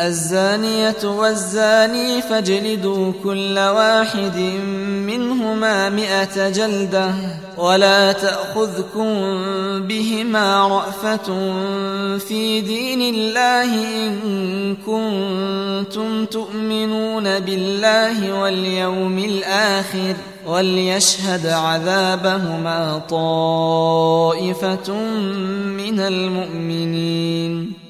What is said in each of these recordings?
الزانية والزاني فاجلدوا كل واحد منهما مئة جلدة ولا تأخذكم بهما رأفة في دين الله إن كنتم تؤمنون بالله واليوم الآخر وليشهد عذابهما طائفة من المؤمنين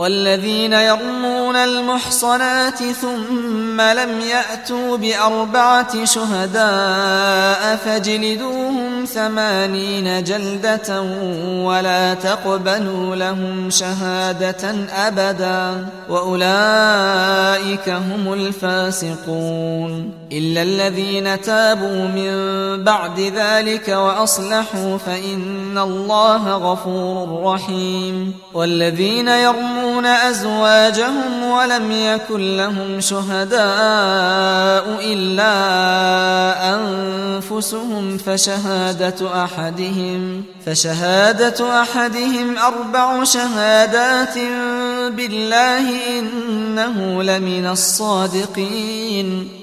والذين يرمون المحصنات ثم لم يأتوا بأربعة شهداء فاجلدوهم ثمانين جلدة ولا تقبلوا لهم شهادة أبدا وأولئك هم الفاسقون إلا الذين تابوا من بعد ذلك وأصلحوا فإن الله غفور رحيم والذين يرمون يرمون أزواجهم ولم يكن لهم شهداء إلا أنفسهم فشهادة أحدهم فشهادة أحدهم أربع شهادات بالله إنه لمن الصادقين.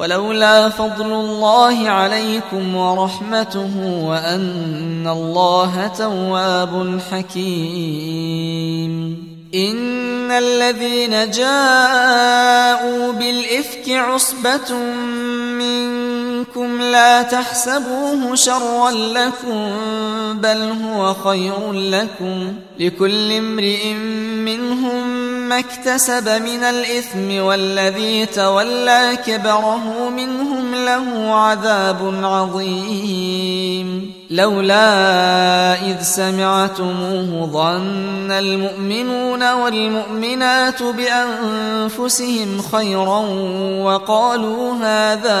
ولولا فضل الله عليكم ورحمته وأن الله تواب حكيم. إن الذين جاءوا بالإفك عصبة منكم لا تحسبوه شرا لكم بل هو خير لكم. لكل امرئ منهم ما اكتسب من الإثم والذي تولى كبره منهم له عذاب عظيم. لولا إذ سمعتموه ظن المؤمنون والمؤمنات بأنفسهم خيرا وقالوا هذا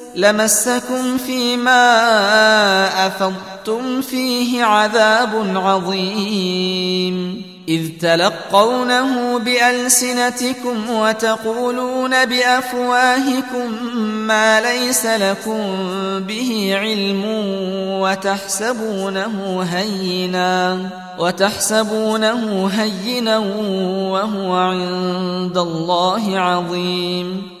لمسكم فيما أفضتم فيه عذاب عظيم. إذ تلقونه بألسنتكم وتقولون بأفواهكم ما ليس لكم به علم وتحسبونه هينا وتحسبونه هينا وهو عند الله عظيم.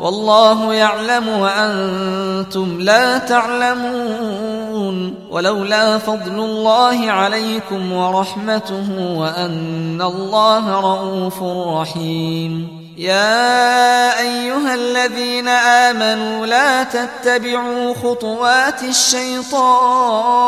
والله يعلم وأنتم لا تعلمون ولولا فضل الله عليكم ورحمته وأن الله رؤوف رحيم. يا أيها الذين آمنوا لا تتبعوا خطوات الشيطان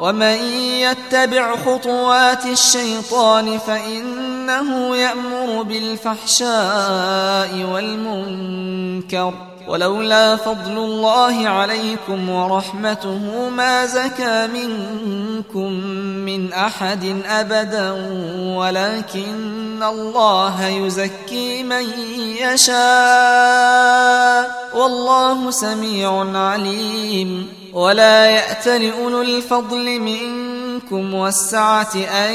ومن يتبع خطوات الشيطان فإنه يأمر بالفحشاء والمنكر ولولا فضل الله عليكم ورحمته ما زكى منكم من أحد أبدا ولكن الله يزكي من يشاء. والله سميع عليم. ولا يأتل أولو الفضل منكم والسعة أن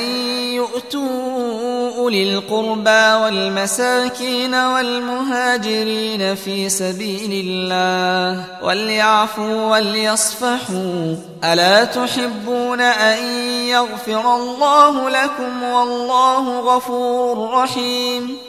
يؤتوا أولي القربى والمساكين والمهاجرين في سبيل الله وليعفوا وليصفحوا ألا تحبون أن يغفر الله لكم والله غفور رحيم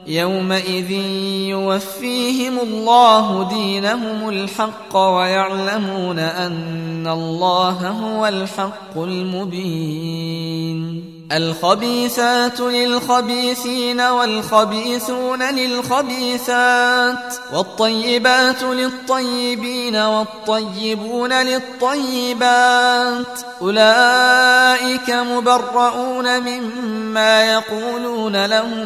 يومئذ يوفيهم الله دينهم الحق ويعلمون أن الله هو الحق المبين. الخبيثات للخبيثين والخبيثون للخبيثات والطيبات للطيبين والطيبون للطيبات. أولئك مبرؤون مما يقولون لهم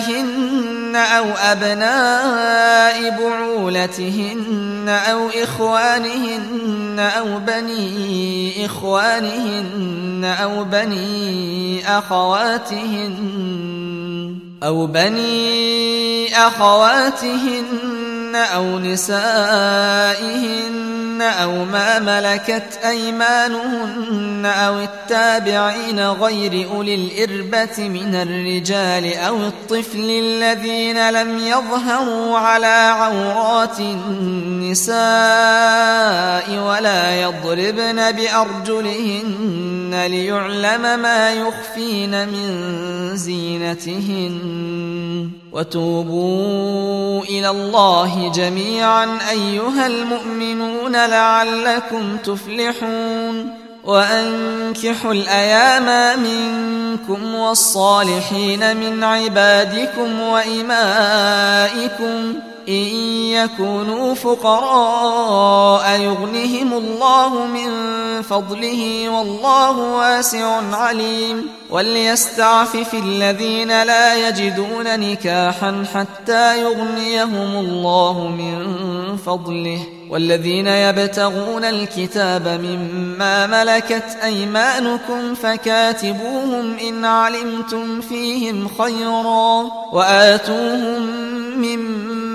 أبناء بعولتهن أو إخوانهن أو بني إخوانهن أو بني أخواتهن أو بني أخواتهن أو نسائهن أو ما ملكت أيمانهن أو التابعين غير أولي الإربة من الرجال أو الطفل الذين لم يظهروا على عورات النساء ولا يضربن بأرجلهن ليعلم ما يخفين من زينتهن وتوبوا إلى الله جميعا أيها المؤمنون لعلكم تفلحون وأنكحوا الأيام منكم والصالحين من عبادكم وإمائكم إن يكونوا فقراء يغنهم الله من فضله والله واسع عليم وليستعفف الذين لا يجدون نكاحا حتى يغنيهم الله من فضله والذين يبتغون الكتاب مما ملكت أيمانكم فكاتبوهم إن علمتم فيهم خيرا وآتوهم مما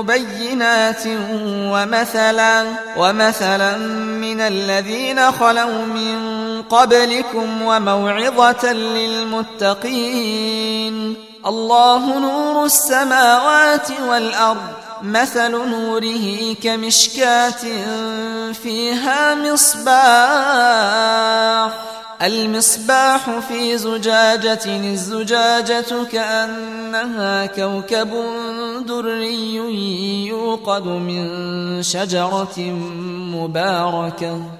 مبينات ومثلا ومثلا من الذين خلوا من قبلكم وموعظة للمتقين. الله نور السماوات والأرض مثل نوره كمشكاة فيها مصباح. المصباح في زجاجة الزجاجة كأنها كوكب دري يوقد من شجرة مباركة.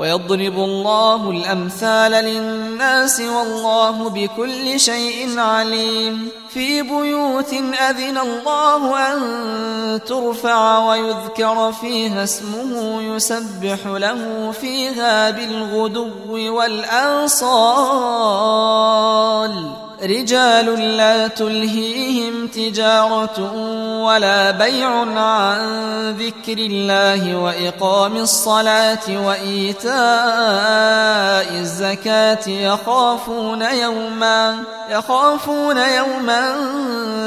ويضرب الله الأمثال للناس والله بكل شيء عليم. في بيوت أذن الله أن ترفع ويذكر فيها اسمه يسبح له فيها بالغدو والآصال رجال لا تلهيهم تجارة ولا بيع عن ذكر الله وإقام الصلاة وإيتاء الزكاة. يخافون يوما يخافون يوما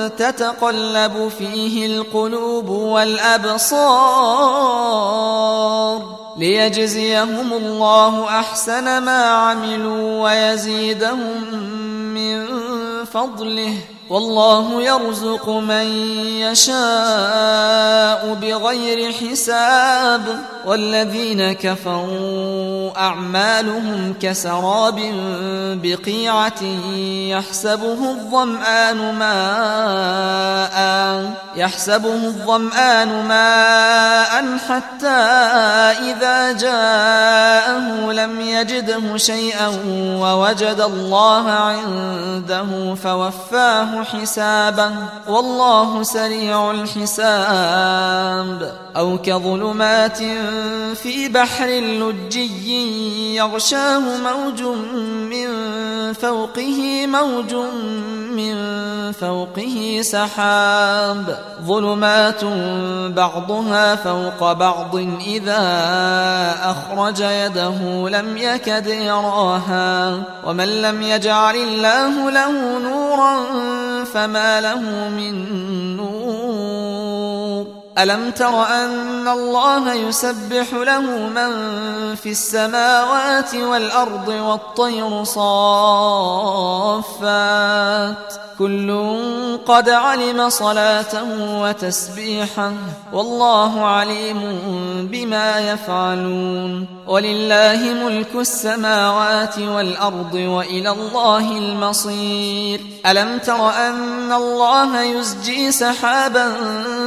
تتقلب فيه القلوب والأبصار ليجزيهم الله أحسن ما عملوا ويزيدهم من فضله والله يرزق من يشاء بغير حساب والذين كفروا أعمالهم كسراب بقيعة يحسبه الظمآن ماء يحسبه الظمآن ماء حتى إذا جاءه لم يجده شيئا ووجد الله عنده فوفاه حسابا والله سريع الحساب. أو كظلمات في بحر لجي يغشاه موج من فوقه موج من فوقه سحاب. ظلمات بعضها فوق بعض إذا أخرج يده لم يكد يراها. ومن لم يجعل الله له نورا فما له من نور. ألم تر أن الله يسبح له من في السماوات والأرض والطير صافات؟ كل قد علم صلاته وتسبيحه والله عليم بما يفعلون. ولله ملك السماوات والأرض وإلى الله المصير. ألم تر أن الله يزجي سحابا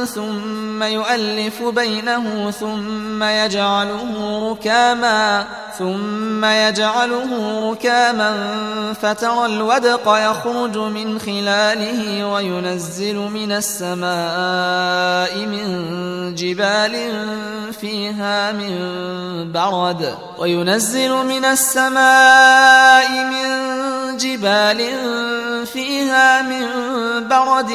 ثم يؤلف بينه ثم يجعله ركاما ثم يجعله ركاما فترى الودق يخرج من خلاله وينزل من السماء من جبال فيها من برد وينزل من السماء من جبال فيها من برد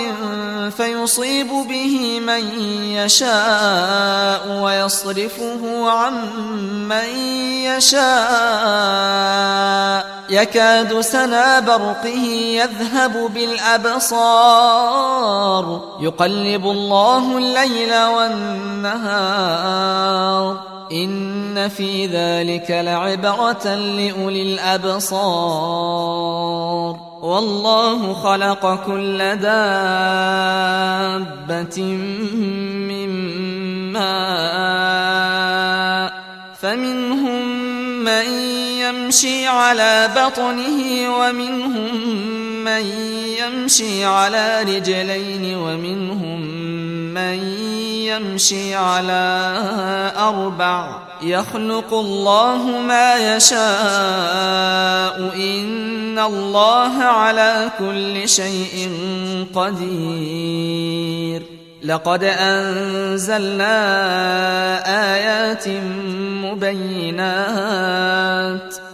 فيصيب به من يشاء ويصرفه عن من يشاء. يكاد سنا برقه يذهب بالأبصار. يقلب الله الليل والنهار. إن في ذلك لعبرة لأولي الأبصار. والله خلق كل دابة من ماء فمنهم من يمشي على بطنه ومنهم من يمشي على رجلين ومنهم من يمشي على أربع يخلق الله ما يشاء. إن الله على كل شيء قدير. لقد أنزلنا آيات مبينات.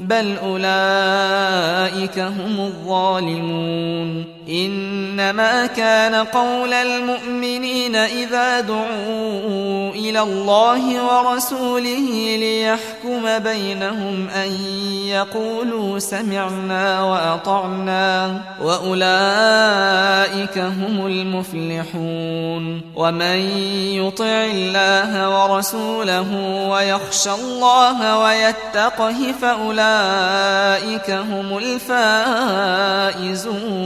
بل أولئك هم الظالمون إنما كان قول المؤمنين إذا دعوا إلى الله ورسوله ليحكم بينهم أن يقولوا سمعنا وأطعنا وأولئك هم المفلحون ومن يطع الله ورسوله ويخشى الله ويتقه فأولئك هم الفائزون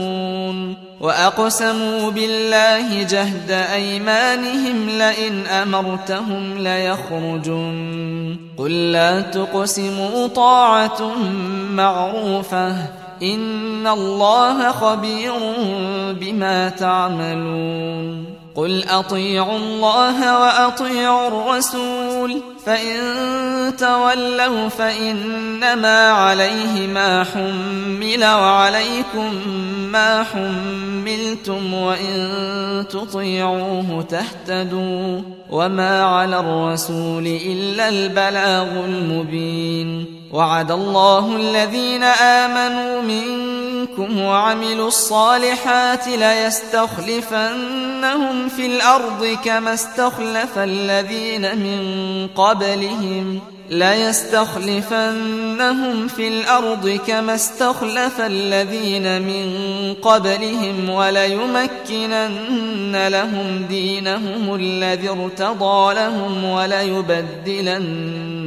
وأقسموا بالله جهد أيمانهم لئن أمرتهم ليخرجن قل لا تقسموا طاعة معروفة إن الله خبير بما تعملون قل أطيعوا الله وأطيعوا الرسول فإن تولوا فإنما عليه ما حمل وعليكم ما حملتم وإن تطيعوه تهتدوا وما على الرسول إلا البلاغ المبين. وعد الله الذين آمنوا منكم وعملوا الصالحات ليستخلفنهم في الأرض كما استخلف الذين من قبلهم ليستخلفنهم في الأرض كما استخلف الذين من قبلهم وليمكنن لهم دينهم الذي ارتضى لهم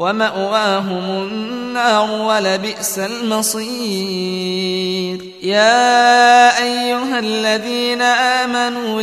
ومأواهم النار ولبئس المصير. يا أيها الذين آمنوا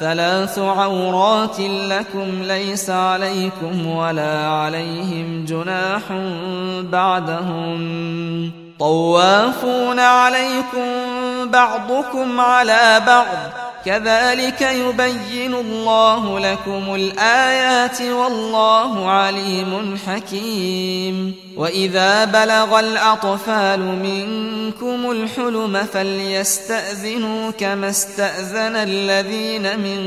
ثلاث عورات لكم ليس عليكم ولا عليهم جناح بعدهم. طوافون عليكم بعضكم على بعض. كذلك يبين الله لكم الآيات والله عليم حكيم. وإذا بلغ الأطفال منكم الحلم فليستأذنوا كما استأذن الذين من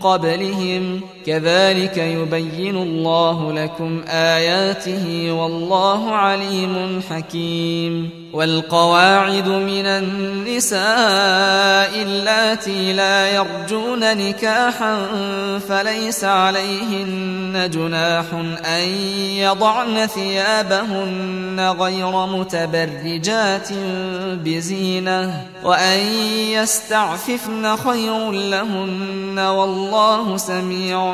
قبلهم. كذلك يبين الله لكم آياته والله عليم حكيم. والقواعد من النساء اللاتي لا يرجون نكاحا فليس عليهن جناح أن يضعن ثيابهن غير متبرجات بزينة وأن يستعففن خير لهن والله سميع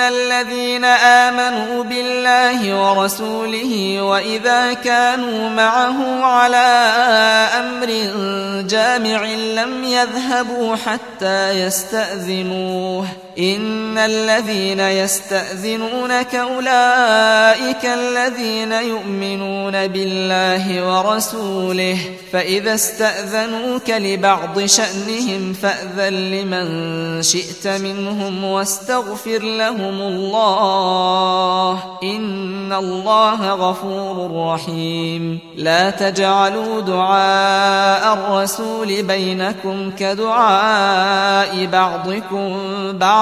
الذين آمنوا بالله ورسوله وإذا كانوا معه على أمر جامع لم يذهبوا حتى يستأذنوه. إن الذين يستأذنونك أولئك الذين يؤمنون بالله ورسوله فإذا استأذنوك لبعض شأنهم فأذن لمن شئت منهم واستغفر لهم الله إن الله غفور رحيم. لا تجعلوا دعاء الرسول بينكم كدعاء بعضكم بعض